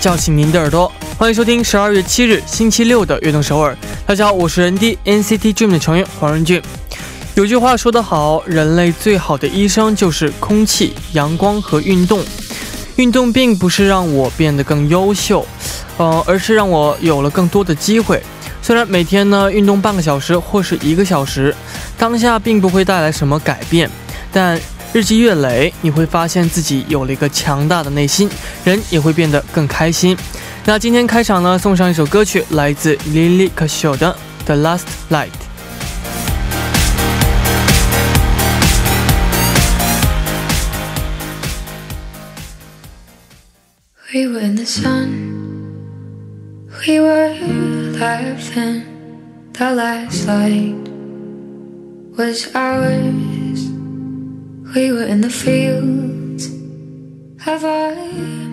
叫醒您的耳朵，欢迎收听十二月七日星期六的《悦动首尔》。大家好，我是人 D NCT Dream 的成员黄仁俊。有句话说得好，人类最好的医生就是空气、阳光和运动。运动并不是让我变得更优秀，呃，而是让我有了更多的机会。虽然每天呢运动半个小时或是一个小时，当下并不会带来什么改变，但日积月累，你会发现自己有了一个强大的内心，人也会变得更开心。那今天开场呢，送上一首歌曲，来自 Lily Kasho 的《The Last Light》。We were in the sun, we were laughing. The last light was ours. We were in the fields of our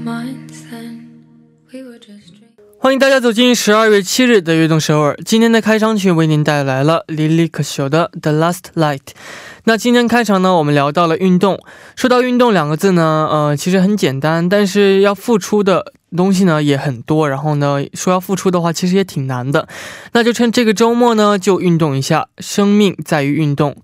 minds then. We were just. 欢迎大家走进十二月七日的悦动首尔。今天的开场曲为您带来了 Lily Kasho 的《The Last Light》。那今天开场呢，我们聊到了运动。说到运动两个字呢，呃，其实很简单，但是要付出的东西呢也很多。然后呢，说要付出的话，其实也挺难的。那就趁这个周末呢，就运动一下。生命在于运动。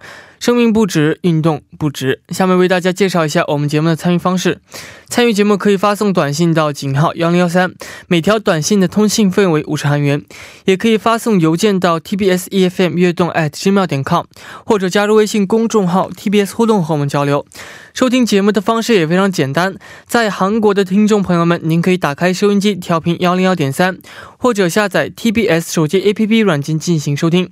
生命不止，运动不止。下面为大家介绍一下我们节目的参与方式。参与节目可以发送短信到井号幺零幺三，每条短信的通信费为五十韩元。也可以发送邮件到 tbs efm 悦动 at gmail 点 com，或者加入微信公众号 tbs 互动和我们交流。收听节目的方式也非常简单，在韩国的听众朋友们，您可以打开收音机调频幺零幺点三，或者下载 tbs 手机 app 软件进行收听。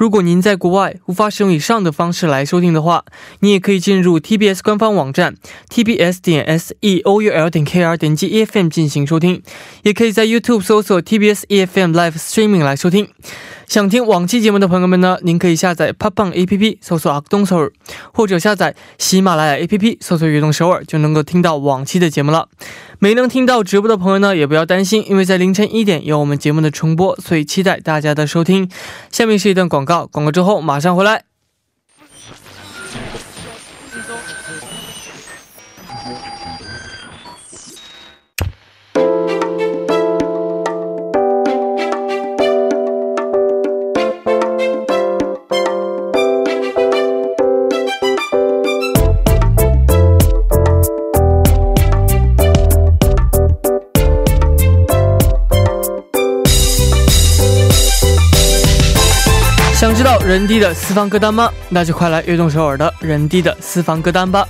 如果您在国外无法使用以上的方式来收听的话，你也可以进入 TBS 官方网站 tbs 点 s e o u l 点 k r 点击 E F M 进行收听，也可以在 YouTube 搜索 TBS E F M Live Streaming 来收听。想听往期节目的朋友们呢，您可以下载 Popon A P P 搜索阿东首尔，或者下载喜马拉雅 A P P 搜索悦动首尔，就能够听到往期的节目了。没能听到直播的朋友呢，也不要担心，因为在凌晨一点有我们节目的重播，所以期待大家的收听。下面是一段广告，广告之后马上回来。人低的私房歌单吗？那就快来悦动首尔的人低的私房歌单吧。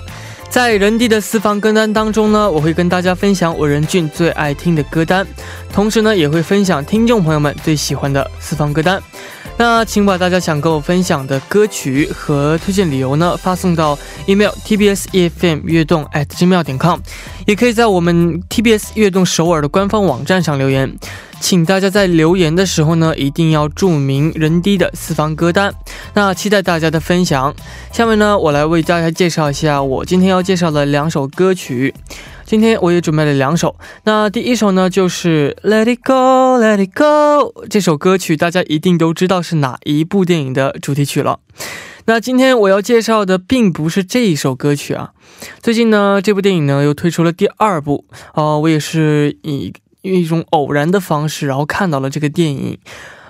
在人低的私房歌单当中呢，我会跟大家分享我仁俊最爱听的歌单，同时呢，也会分享听众朋友们最喜欢的私房歌单。那请把大家想跟我分享的歌曲和推荐理由呢，发送到 email tbs efm 悦动 at gmail 点 com，也可以在我们 tbs 悦动首尔的官方网站上留言。请大家在留言的时候呢，一定要注明人低的私房歌单。那期待大家的分享。下面呢，我来为大家介绍一下我今天要介绍的两首歌曲。今天我也准备了两首。那第一首呢，就是《Let It Go, Let It Go》这首歌曲，大家一定都知道是哪一部电影的主题曲了。那今天我要介绍的并不是这一首歌曲啊。最近呢，这部电影呢又推出了第二部。啊，我也是以。用一种偶然的方式，然后看到了这个电影。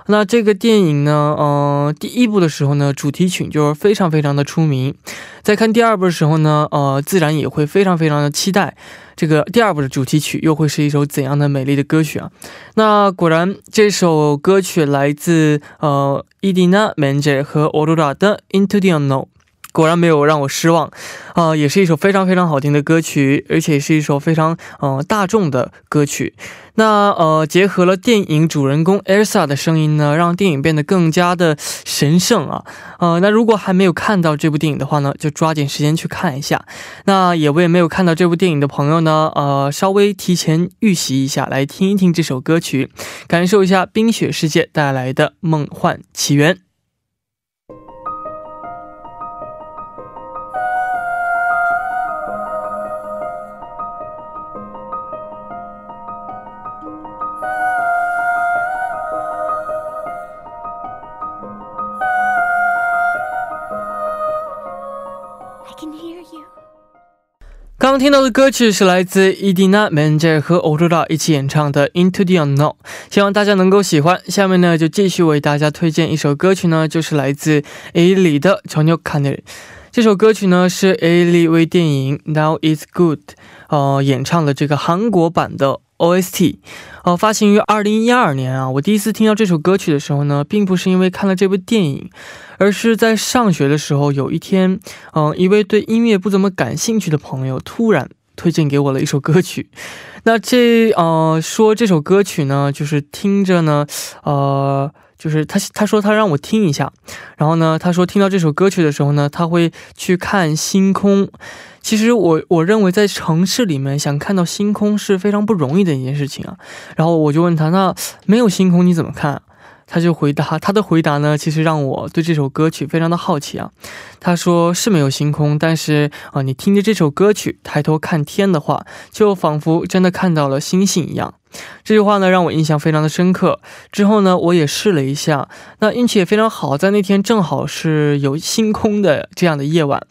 那这个电影呢，呃，第一部的时候呢，主题曲就是非常非常的出名。在看第二部的时候呢，呃，自然也会非常非常的期待这个第二部的主题曲又会是一首怎样的美丽的歌曲啊？那果然，这首歌曲来自呃伊迪娜·门杰和奥罗拉的《Into the Unknown》。果然没有让我失望，啊，也是一首非常非常好听的歌曲，而且是一首非常呃大众的歌曲。那呃结合了电影主人公 Elsa 的声音呢，让电影变得更加的神圣啊。呃，那如果还没有看到这部电影的话呢，就抓紧时间去看一下。那也为没有看到这部电影的朋友呢，呃，稍微提前预习一下，来听一听这首歌曲，感受一下冰雪世界带来的梦幻起源。刚听到的歌曲是来自伊迪娜·门杰和欧若拉一起演唱的《Into the Unknown》，希望大家能够喜欢。下面呢，就继续为大家推荐一首歌曲呢，就是来自 A 里的《乔纽卡内》。这首歌曲呢是 A 里为电影《Now It's Good》呃演唱的这个韩国版的 OST，呃发行于二零一二年啊。我第一次听到这首歌曲的时候呢，并不是因为看了这部电影。而是在上学的时候，有一天，嗯，一位对音乐不怎么感兴趣的朋友突然推荐给我了一首歌曲。那这，呃，说这首歌曲呢，就是听着呢，呃，就是他他说他让我听一下，然后呢，他说听到这首歌曲的时候呢，他会去看星空。其实我我认为在城市里面想看到星空是非常不容易的一件事情啊。然后我就问他，那没有星空你怎么看？他就回答，他的回答呢，其实让我对这首歌曲非常的好奇啊。他说是没有星空，但是啊，你听着这首歌曲，抬头看天的话，就仿佛真的看到了星星一样。这句话呢，让我印象非常的深刻。之后呢，我也试了一下，那运气也非常好，在那天正好是有星空的这样的夜晚。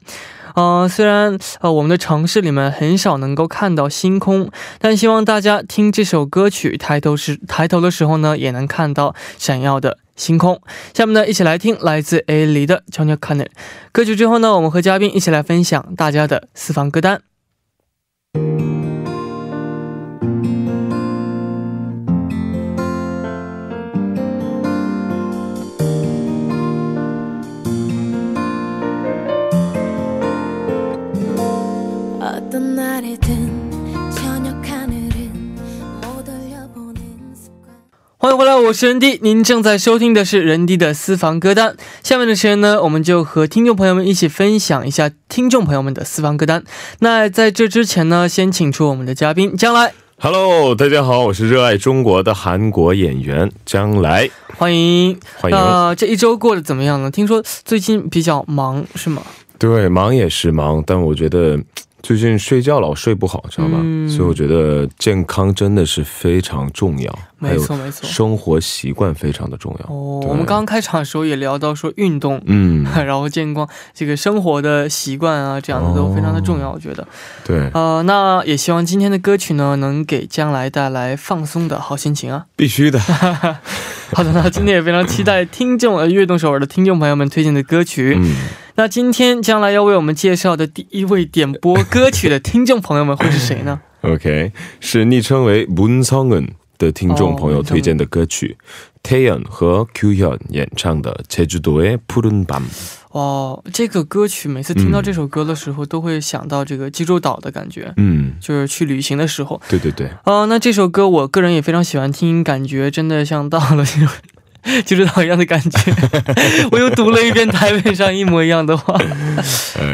嗯，虽然呃我们的城市里面很少能够看到星空，但希望大家听这首歌曲抬头时抬头的时候呢，也能看到闪耀的星空。下面呢，一起来听来自 A 里的《悄悄看》歌曲之后呢，我们和嘉宾一起来分享大家的私房歌单。欢迎回来，我是人 D，您正在收听的是人 D 的私房歌单。下面的时间呢，我们就和听众朋友们一起分享一下听众朋友们的私房歌单。那在这之前呢，先请出我们的嘉宾将来。Hello，大家好，我是热爱中国的韩国演员将来，欢迎欢迎。那这一周过得怎么样呢？听说最近比较忙，是吗？对，忙也是忙，但我觉得。最近睡觉老睡不好，知道吧？所以我觉得健康真的是非常重要，没错没错，生活习惯非常的重要。哦，我们刚刚开场的时候也聊到说运动，嗯，然后健康这个生活的习惯啊，这样的都非常的重要，我觉得。对，呃，那也希望今天的歌曲呢，能给将来带来放松的好心情啊！必须的。好的，那今天也非常期待听众呃悦动首尔的听众朋友们推荐的歌曲。嗯。那今天将来要为我们介绍的第一位点播歌曲的听众朋友们会是谁呢？OK，是昵称为문성은的听众朋友推荐的歌曲，Taeyeon 和 Kyuhyun 演唱的《제주도의푸른 밤》。 哦，这个歌曲每次听到这首歌的时候，都会想到这个济州岛的感觉。嗯，就是去旅行的时候。对对对。哦，那这首歌我个人也非常喜欢听，感觉真的像到了。济州岛一样的感觉，我又读了一遍台面上一模一样的话。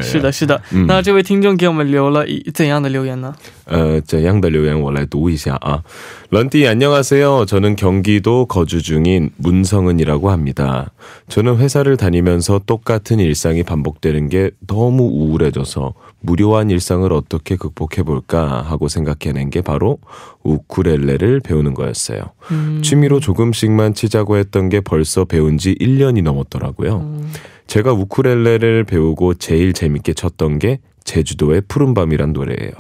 是的，是的。那这位听众给我们留了怎样的留言呢？呃，怎样的留言我来读一下啊。 런디 안녕하세요 저는 경기도 거주 중인 문성은이라고 합니다 저는 회사를 다니면서 똑같은 일상이 반복되는 게 너무 우울해져서 무료한 일상을 어떻게 극복해 볼까 하고 생각해낸 게 바로우쿨렐레를 배우는 거였어요 음 취미로 조금씩만 치자고 했던 게 벌써 배운 지 1년이 넘었더라고요 음 제가우쿨렐레를 배우고 제일 재밌게 쳤던 게 제주도의 푸른밤이란 노래예요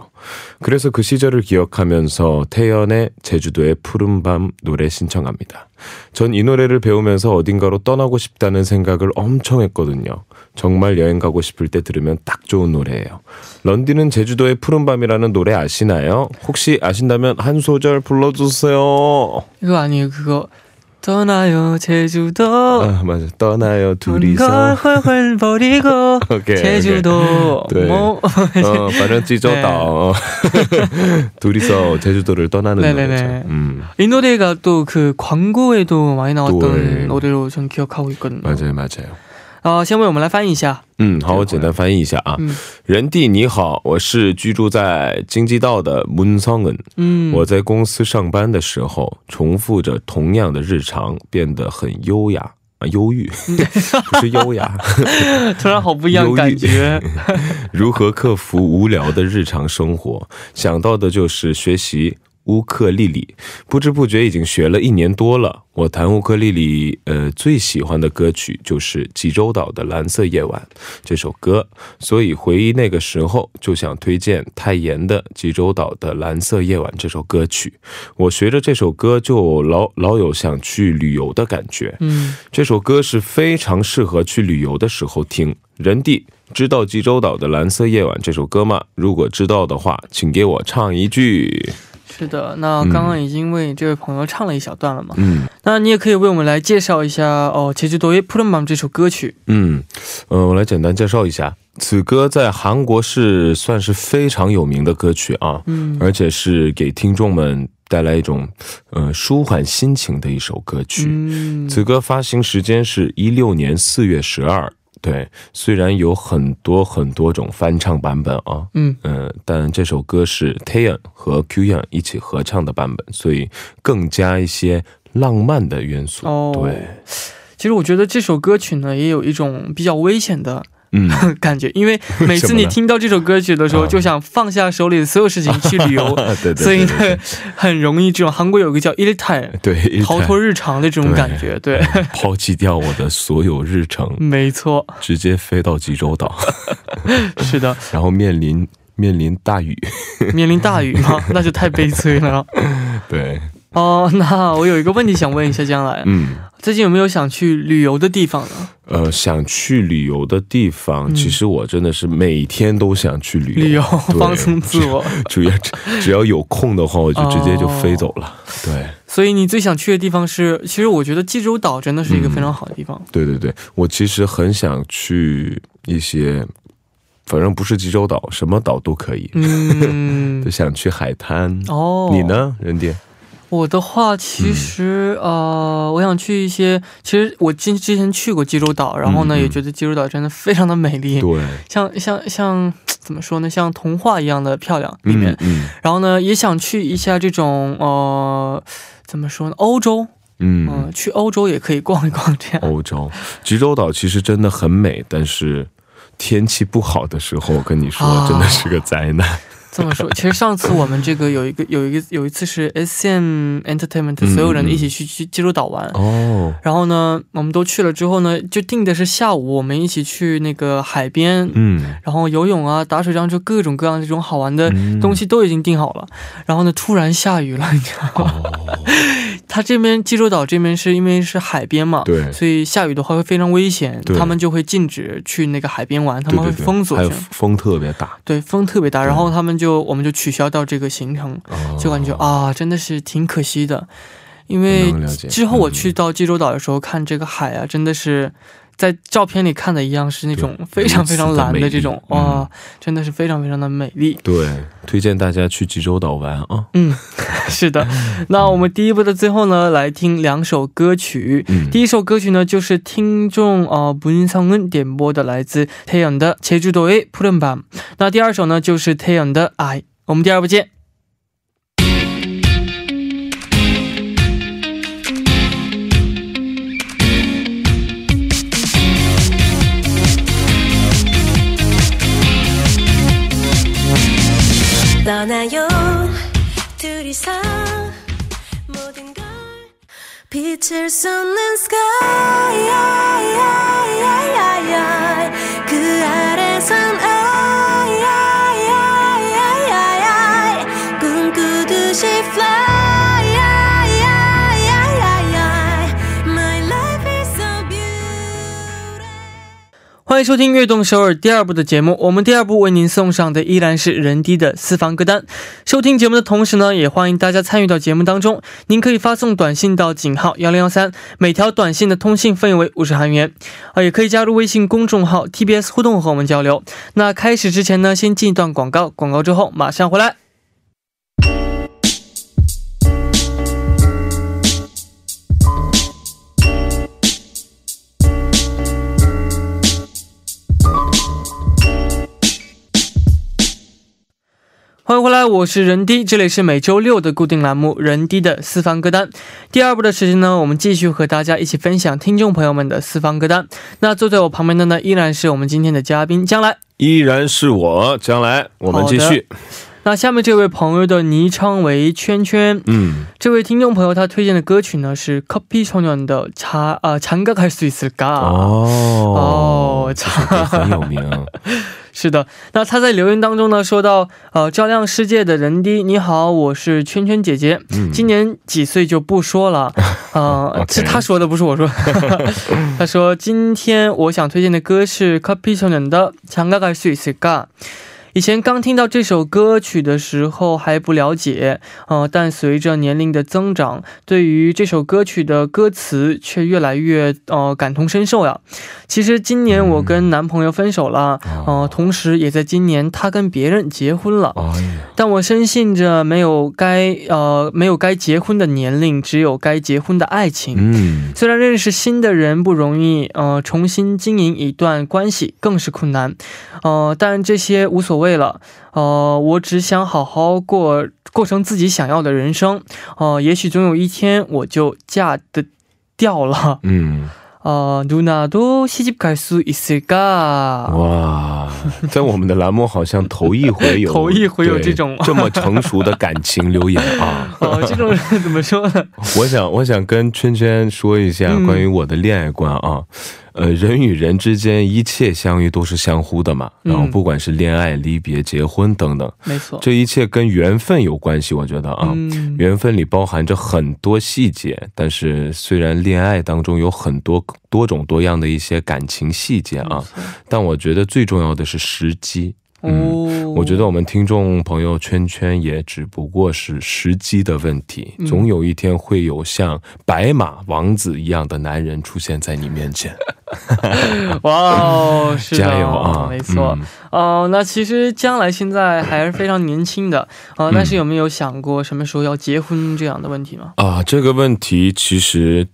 그래서 그 시절을 기억하면서 태연의 제주도의 푸른밤 노래 신청합니다. 전 이 노래를 배우면서 어딘가로 떠나고 싶다는 생각을 엄청 했거든요. 정말 여행 가고 싶을 때 들으면 딱 좋은 노래예요. 런디는 제주도의 푸른밤이라는 노래 아시나요? 혹시 아신다면 한 소절 불러주세요. 이거 아니에요. 그거 떠나요 제주도. 아 맞아. 떠나요 둘이서. 훨훨 버리고 오케이, 제주도. 오케이. 네. 뭐, 뭐 어, 제주도. 네. 둘이서 제주도를 떠나는 네네네. 노래죠. 음. 이 노래가 또 그 광고에도 많이 나왔던 네. 노래로 전 기억하고 있거든요. 맞아요 맞아요. 好，先为我们来翻译一下。嗯，好，我简单翻译一下啊。人弟你好，我是居住在京畿道的 Moon Song。嗯，我在公司上班的时候，重复着同样的日常，变得很优雅啊，忧郁，不是优雅，突然好不一样感觉。如何克服无聊的日常生活？想到的就是学习乌克丽丽，不知不觉已经学了一年多了。我弹乌克丽丽，呃，最喜欢的歌曲就是济州岛的《蓝色夜晚》这首歌，所以回忆那个时候，就想推荐泰妍的《济州岛的蓝色夜晚》这首歌曲。我学着这首歌，就老老有想去旅游的感觉。嗯，这首歌是非常适合去旅游的时候听。人弟知道济州岛的《蓝色夜晚》这首歌吗？如果知道的话，请给我唱一句。是的，那刚刚已经为这位朋友唱了一小段了嘛？嗯，那你也可以为我们来介绍一下哦，《结局多于普通梦》这首歌曲。嗯，呃，我来简单介绍一下，此歌在韩国是算是非常有名的歌曲啊，嗯，而且是给听众们带来一种呃舒缓心情的一首歌曲。嗯，此歌发行时间是一六年四月十二。对，虽然有很多很多种翻唱版本啊，嗯嗯，但这首歌是 Taeyeon 和 Kyuhyun 一起合唱的版本，所以更加一些浪漫的元素。对，其实我觉得这首歌曲呢，也有一种比较危险的。嗯，感觉，因为 每次你听到这首歌曲的时候，就想放下手里的所有事情去旅游，对对，所以呢，很容易这种韩国有个叫 i l t i m e 对，逃脱日常的这种感觉，对，抛弃掉我的所有日程，没错，直接飞到济州岛，是的，然后面临面临大雨，面临大雨吗？那就太悲催了，对。哦，那我有一个问题想问一下将来，嗯，最近有没有想去旅游的地方呢？呃，想去旅游的地方，其实我真的是每天都想去旅游，旅游放松自我。主要只要有空的话，我就直接就飞走了。对，所以你最想去的地方是？其实我觉得济州岛真的是一个非常好的地方。对对对，我其实很想去一些，反正不是济州岛，什么岛都可以。嗯，就想去海滩。哦，你呢，任爹？我的话，其实呃，我想去一些。其实我之之前去过济州岛，然后呢，也觉得济州岛真的非常的美丽。对，像像像怎么说呢？像童话一样的漂亮里面。嗯。然后呢，也想去一下这种呃，怎么说呢？欧洲。嗯。去欧洲也可以逛一逛这样。欧洲，济州岛其实真的很美，但是天气不好的时候，我跟你说，真的是个灾难。这么说，其实上次我们这个有一个有一个有一次是 S M Entertainment 所有人一起去去济州岛玩。哦，然后呢，我们都去了之后呢，就定的是下午我们一起去那个海边，嗯，然后游泳啊、打水仗，就各种各样这种好玩的东西都已经定好了，然后呢，突然下雨了，你知道吗？他这边济州岛这边是因为是海边嘛，对，所以下雨的话会非常危险，他们就会禁止去那个海边玩，他们会封锁，风特别大，对，风特别大，然后他们就。我们就取消到这个行程，就感觉啊，真的是挺可惜的，因为之后我去到济州岛的时候看这个海啊，真的是。在照片里看的一样是那种非常非常蓝的这种哇，真的是非常非常的美丽。对，推荐大家去济州岛玩啊。嗯，是的。那我们第一部的最后呢，来听两首歌曲。第一首歌曲呢，就是听众呃문성은点播的来自태연的제주도의푸른 밤。那第二首呢，就是태연的爱。我们第二部见。 이상 모든 걸 비칠 수 없는 sky yeah, yeah, yeah, 欢迎收听《悦动首尔》第二部的节目。我们第二部为您送上的依然是人低的私房歌单。收听节目的同时呢，也欢迎大家参与到节目当中。您可以发送短信到井号幺零幺三，每条短信的通信费用为五十韩元。啊，也可以加入微信公众号 TBS 互动和我们交流。那开始之前呢，先进一段广告，广告之后马上回来。欢迎回来，我是人低，这里是每周六的固定栏目《人低的私房歌单》。第二部的时间呢，我们继续和大家一起分享听众朋友们的私房歌单。那坐在我旁边的呢，依然是我们今天的嘉宾将来，依然是我将来，我们继续。那下面这位朋友的昵称为圈圈，嗯，这位听众朋友他推荐的歌曲呢是 Copy 少年的《查啊，长歌开始一次嘎》哦哦，很有名。是的，那他在留言当中呢说到，呃，照亮世界的人滴，你好，我是圈圈姐姐，嗯今年几岁就不说了，呃， OK 是他说的，不是我说。他说今天我想推荐的歌是커피소년的《장가갈수있을까》。 以前刚听到这首歌曲的时候还不了解，呃，但随着年龄的增长，对于这首歌曲的歌词却越来越呃感同身受呀。其实今年我跟男朋友分手了，呃，同时也在今年他跟别人结婚了。但我深信着没有该呃没有该结婚的年龄，只有该结婚的爱情。嗯，虽然认识新的人不容易，呃，重新经营一段关系更是困难，呃，但这些无所谓了，呃，我只想好好过过成自己想要的人生，呃，也许总有一天我就嫁得掉了，嗯，呃，누나도시집갈수있을까？ 哇，在我们的栏目好像头一回有头一回有对这种这么成熟的感情留言啊！哦、这种人怎么说呢？我想，我想跟圈圈说一下嗯关于我的恋爱观啊。 呃，人与人之间一切相遇都是相互的嘛，嗯然后不管是恋爱、离别、结婚等等，没错，这一切跟缘分有关系。我觉得啊，嗯，缘分里包含着很多细节，但是虽然恋爱当中有很多多种多样的一些感情细节啊，但我觉得最重要的是时机。哦，我觉得我们听众朋友圈圈也只不过是时机的问题，嗯总有一天会有像白马王子一样的男人出现在你面前。哇哦，是的加油啊！没错。嗯哦、那其实将来现在还是非常年轻的，呃，嗯但是有没有想过什么时候要结婚这样的问题吗？啊，这个问题其实。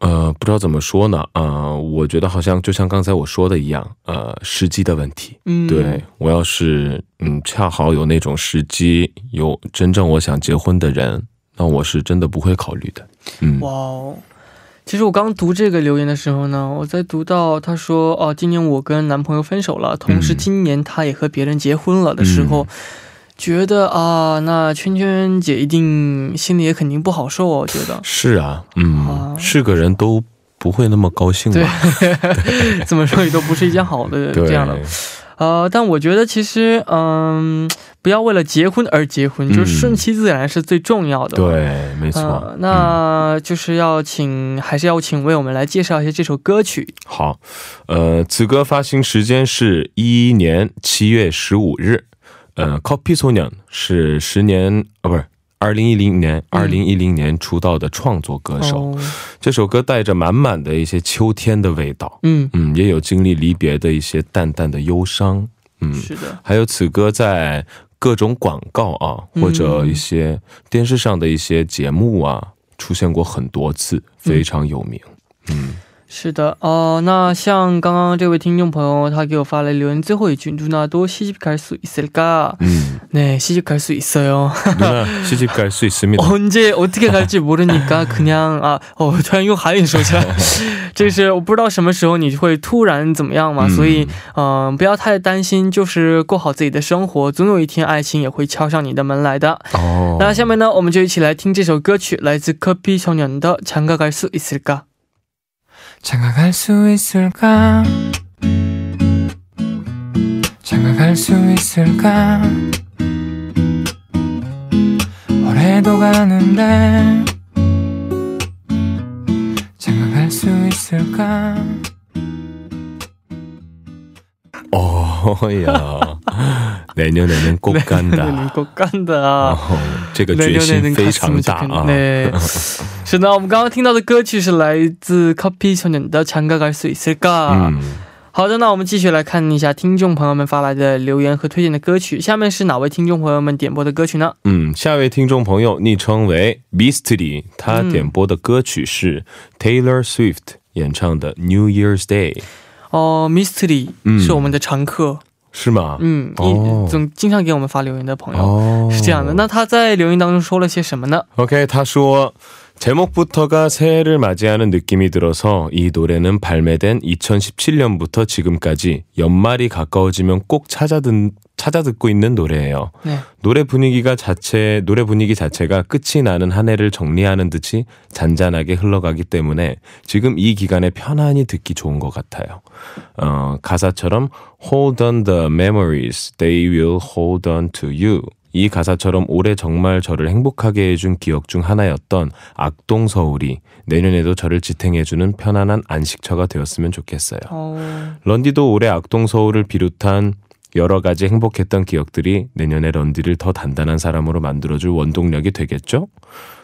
呃，不知道怎么说呢，呃，我觉得好像就像刚才我说的一样，呃，时机的问题。嗯，对我要是嗯，恰好有那种时机，有真正我想结婚的人，那我是真的不会考虑的。嗯，哇哦。其实我刚读这个留言的时候呢，我在读到他说哦，今年我跟男朋友分手了，同时嗯今年他也和别人结婚了的时候，觉得啊，那圈圈姐一定心里也肯定不好受哦，我觉得是啊，嗯，啊是个人都不会那么高兴对吧？怎么说也都不是一件好的对，这样的。呃，但我觉得其实，嗯，不要为了结婚而结婚，嗯就是顺其自然是最重要的。，对，没错。呃，那就是要请，还是要请为我们来介绍一下这首歌曲。好，呃，此歌发行时间是一一年七月十五日。呃년是十年啊，不是二零一零年二零一零年出道的创作歌手。哦，这首歌带着满满的一些秋天的味道，嗯，嗯，也有经历离别的一些淡淡的忧伤，嗯，是的，还有此歌在各种广告啊，嗯。或者一些电视上的一些节目啊，出现过很多次，非常有名。嗯，是的。哦、那像刚刚这位听众朋友，他给我发来留言最后一句，누나도시집갈수있을까？ 嗯， 네, 시집 갈 수 있어요. 누나 시집 갈 수 있습니다. 언제 어떻게 갈지 모르니까 그냥 아, 어, 突然用韩语说起来，这是我不知道什么时候你会突然怎么样嘛，嗯所以嗯、呃不要太担心，就是过好自己的生活，总有一天爱情也会敲上你的门来的。哦，那下面呢，我们就一起来听这首歌曲，来自커피소년的《장가갈수있을까》。 ”。 장가갈 수 있을까? 장가갈 수 있을까? 올해도 가는데 장가갈 수 있을까? 哦呀，내년에는꼭간 能 다。 够干的啊！哦，这个决心非常大啊！对，是的，我们刚刚听到的歌曲是来自 Copy 少年的《장가갈수있을까》。嗯，好的，那我们继续来看一下听众朋友们发来的留言和推荐的歌曲。下面是哪位听众朋友们点播的歌曲呢？嗯，下位听众朋友昵称为 Beastly，他点播的歌曲是 Taylor Swift 演唱的《New Year's Day》，哦，Mystery 嗯是我们的常客， 是吗？嗯，哦一总经常给我们发留言的朋友、哦，是这样的。那他在留言当中说了些什么呢？OK，他说 제목부터가 새해를 맞이하는 느낌이 들어서 이 노래는 발매된 2017년부터 지금까지 연말이 가까워지면 꼭 찾아 듣, 찾아 듣고 있는 노래예요. 네. 노래 분위기가 자체 노래 분위기 자체가 끝이 나는 한 해를 정리하는 듯이 잔잔하게 흘러가기 때문에 지금 이 기간에 편안히 듣기 좋은 것 같아요. 어, 가사처럼 Hold on the memories, they will hold on to you. 이 가사처럼 올해 정말 저를 행복하게 해준 기억 중 하나였던 악동 서울이 내년에도 저를 지탱해주는 편안한 안식처가 되었으면 좋겠어요. 어, 런디도 올해 악동 서울을 비롯한 여러 가지 행복했던 기억들이 내년에 런디를 더 단단한 사람으로 만들어줄 원동력이 되겠죠?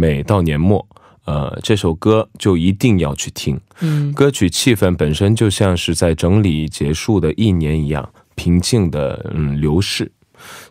每到年末，呃，这首歌就一定要去听。嗯，歌曲气氛本身就像是在整理结束的一年一样，平静的嗯流逝，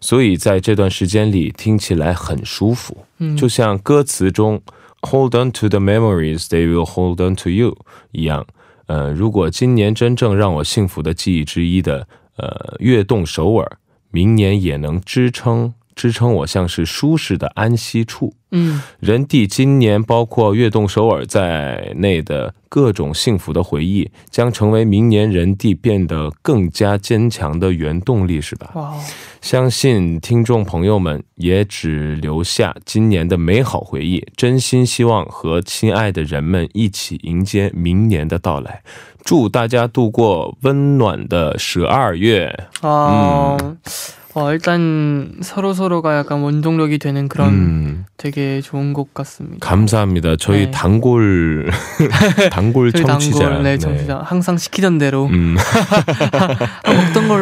所以在这段时间里听起来很舒服。嗯就像歌词中 “Hold on to the memories, they will hold on to you” 一样。呃，如果今年真正让我幸福的记忆之一的呃跃动首尔，明年也能支撑支撑我像是舒适的安息处。嗯人地今年包括跃动首尔在内的各种幸福的回忆，将成为明年人地变得更加坚强的原动力，是吧？哇哦，相信听众朋友们也只留下今年的美好回忆，真心希望和亲爱的人们一起迎接明年的到来。祝大家度过温暖的十二月。 아, 어, 일단 서로 서로가 약간 원동력이 되는 그런 음, 되게 좋은 곡 같습니다. 감사합니다. 저희 네. 단골 단골 저희 청취자. 단골, 네, 청취자 항상 시키던 대로 음. 아, 먹던 걸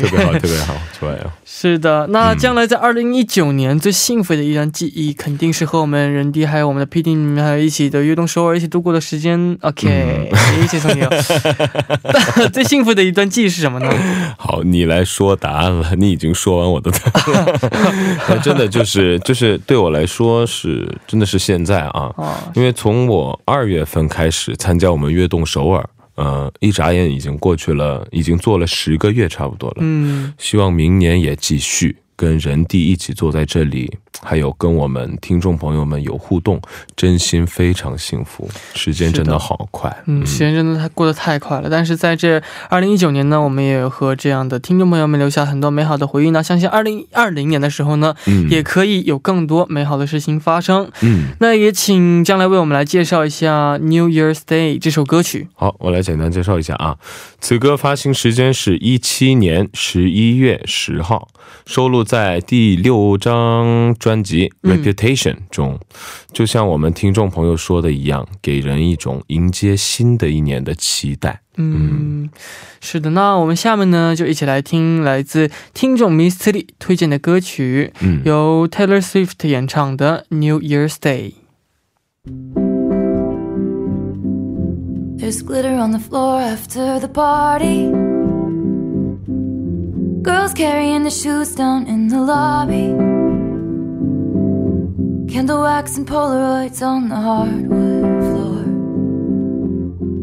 特别好，特别好，出来了。是的，那将来在二零一九年最幸福的一段记忆，肯定是和我们人弟还有我们的 PD 还有一起的悦动首尔一起度过的时间。OK，谢谢宋友。最幸福的一段记忆是什么呢？好，你来说答案了。你已经说完我的答案了，那真的就是就是对我来说是真的是现在啊，因为从我二月份开始参加我们悦动首尔，呃，一眨眼已经过去了，已经做了十个月差不多了。嗯，希望明年也继续跟人弟一起坐在这里，还有跟我们听众朋友们有互动，真心非常幸福。时间真的好快，嗯，时间真的太过得太快了。但是在这二零一九年呢，我们也和这样的听众朋友们留下很多美好的回忆呢。相信二零二零年的时候呢，嗯也可以有更多美好的事情发生。嗯，那也请将来为我们来介绍一下《New Year's Day》这首歌曲。好，我来简单介绍一下啊。此歌发行时间是一七年十一月十号，收录在第六张专辑《嗯 Reputation》中。就像我们听众朋友说的一样，给人一种迎接新的一年的期待。嗯，是的。那我们下面呢，就一起来听来自听众 Mystery 推荐的歌曲，嗯，由 Taylor Swift 演唱的《New Year's Day》。There's glitter on the floor after the party. Girls carrying their shoes down in the lobby. Candle wax and Polaroids on the hardwood floor.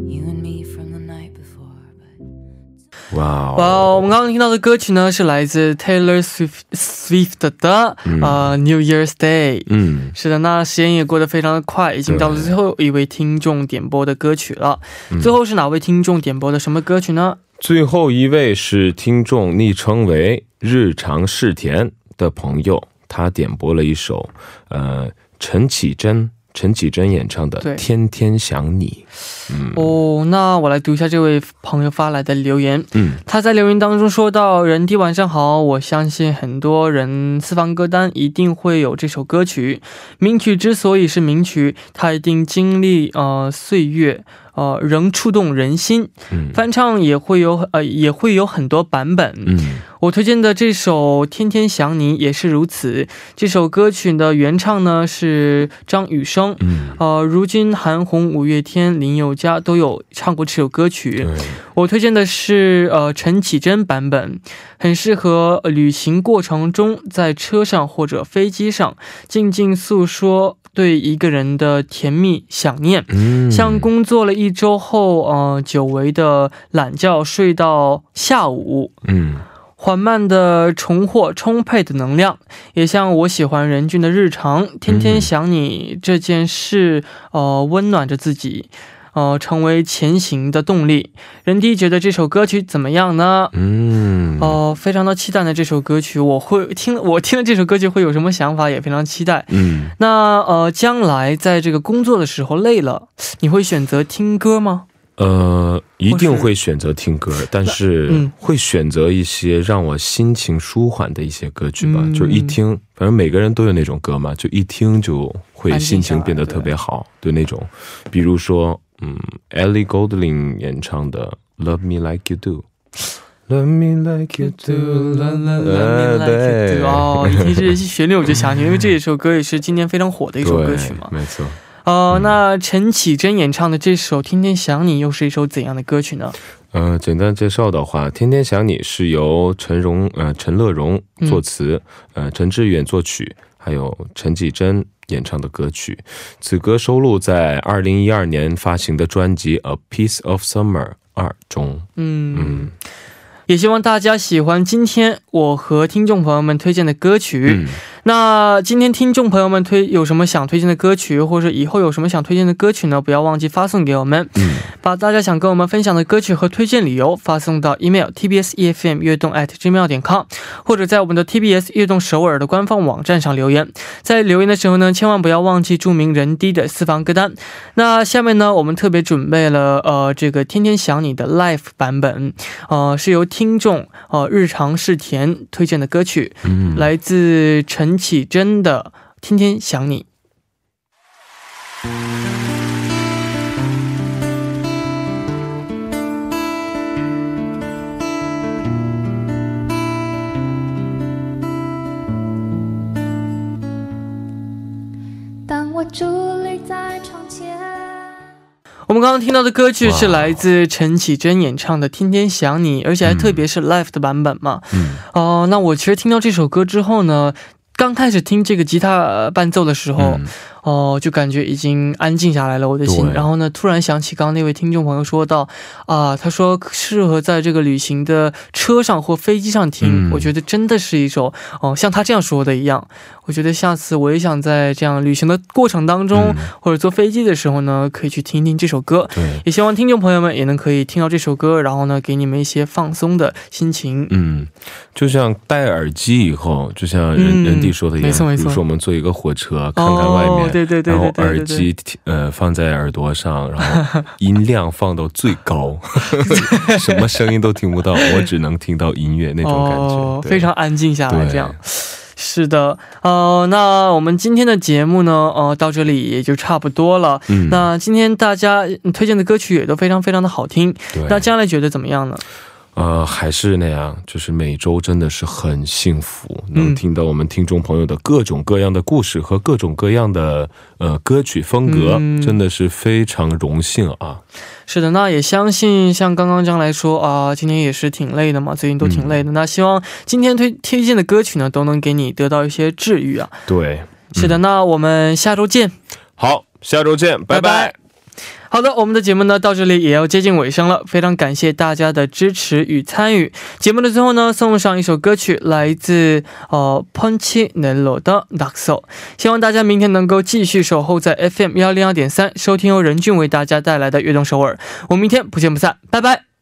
You and me from the night before. But 哇哇、哦，我们刚刚听到的歌曲呢，是来自 Taylor Swift Swift 的、呃 New Year's Day。嗯，是的，那时间也过得非常的快，已经到了最后一位听众点播的歌曲了。最后是哪位听众点播的什么歌曲呢？ 最后一位是听众昵称为“日常世田”的朋友，他点播了一首呃陈绮贞陈绮贞演唱的《天天想你》。哦，那我来读一下这位朋友发来的留言。嗯他在留言当中说到：“人弟晚上好，我相信很多人私房歌单一定会有这首歌曲。名曲之所以是名曲，它一定经历呃岁月呃仍触动人心，嗯翻唱也会有呃也会有很多版本。嗯我推荐的这首《天天想你》也是如此。这首歌曲的原唱呢是张雨生。嗯，呃，如今韩红、五月天、林宥嘉都有唱过这首歌曲。对，我推荐的是呃陈绮贞版本，很适合呃旅行过程中在车上或者飞机上静静诉说对一个人的甜蜜想念。嗯，像工作了一周后，呃，久违的懒觉睡到下午，嗯。缓慢的重获充沛的能量，也像我喜欢任俊的日常，天天想你这件事，呃，温暖着自己，呃，成为前行的动力。任迪觉得这首歌曲怎么样呢？嗯哦、非常的期待呢这首歌曲，我会听，我听了这首歌曲会有什么想法，也非常期待。嗯那呃，将来在这个工作的时候累了，你会选择听歌吗？呃，一定会选择听歌，但是嗯会选择一些让我心情舒缓的一些歌曲吧。嗯就一听，反正每个人都有那种歌嘛，就一听就会心情变得特别好，对那种。比如说，嗯，Ellie Goulding 演唱的《Love Me Like You Do》。Love me like you do, love me like you do，哦，一听这旋律我就想起，因为这一首歌也是今年非常火的一首歌曲嘛。没错。呃，那陈绮贞演唱的这首《天天想你》又是一首怎样的歌曲呢？呃，简单介绍的话，《天天想你》是由陈荣呃陈乐融作词，呃陈志远作曲，还有陈绮贞演唱的歌曲。此歌收录在二零一二年发行的专辑《A Piece of Summer 二》中。嗯，嗯也希望大家喜欢今天我和听众朋友们推荐的歌曲。嗯那今天听众朋友们推有什么想推荐的歌曲，或者以后有什么想推荐的歌曲呢？不要忘记发送给我们，嗯把大家想跟我们分享的歌曲和推荐理由发送到 email tbs efm 悦动 at gmail 点 com，或者在我们的 TBS 悦动首尔的官方网站上留言。在留言的时候呢，千万不要忘记注明人低的私房歌单。那下面呢，我们特别准备了呃这个天天想你的 live 版本，呃是由听众呃日常是甜推荐的歌曲。嗯，来自陈绮贞的《天天想你》。当我伫立在窗前。我们刚刚听到的歌曲是来自陈绮贞演唱的《天天想你》，而且还特别是 live 的版本嘛。嗯哦、那我其实听到这首歌之后呢，刚开始听这个吉他伴奏的时候，哦，就感觉已经安静下来了我的心。然后呢，突然想起刚刚那位听众朋友说到，啊，他说适合在这个旅行的车上或飞机上听。嗯我觉得真的是一首哦，像他这样说的一样，我觉得下次我也想在这样旅行的过程当中，嗯或者坐飞机的时候呢，可以去听一听这首歌。对，也希望听众朋友们也能可以听到这首歌，然后呢，给你们一些放松的心情。嗯，就像戴耳机以后，就像人、嗯人弟说的一样，没错没错比如说我们坐一个火车，看看外面，哦，对对对然后耳机呃放在耳朵上，然后音量放到最高，什么声音都听不到，我只能听到音乐那种感觉，哦，非常安静下来，这样。是的，呃，那我们今天的节目呢，呃，到这里也就差不多了。嗯，那今天大家嗯推荐的歌曲也都非常非常的好听，对那将来觉得怎么样呢？呃，还是那样，就是每周真的是很幸福，能嗯听到我们听众朋友的各种各样的故事和各种各样的呃歌曲风格，嗯真的是非常荣幸啊。是的，那也相信像刚刚这样来说啊、今天也是挺累的嘛，最近都挺累的。那希望今天推推荐的歌曲呢，都能给你得到一些治愈啊。对，是的，那我们下周见。好，下周见，拜拜拜好的，我们的节目呢到这里也要接近尾声了，非常感谢大家的支持与参与。节目的最后呢，送上一首歌曲，来自呃 Punch Nello 的 d a x o 希望大家明天能够继续守候在 FM 幺零二点三，收听由任俊为大家带来的悦动首尔。我们明天不见不散，拜拜。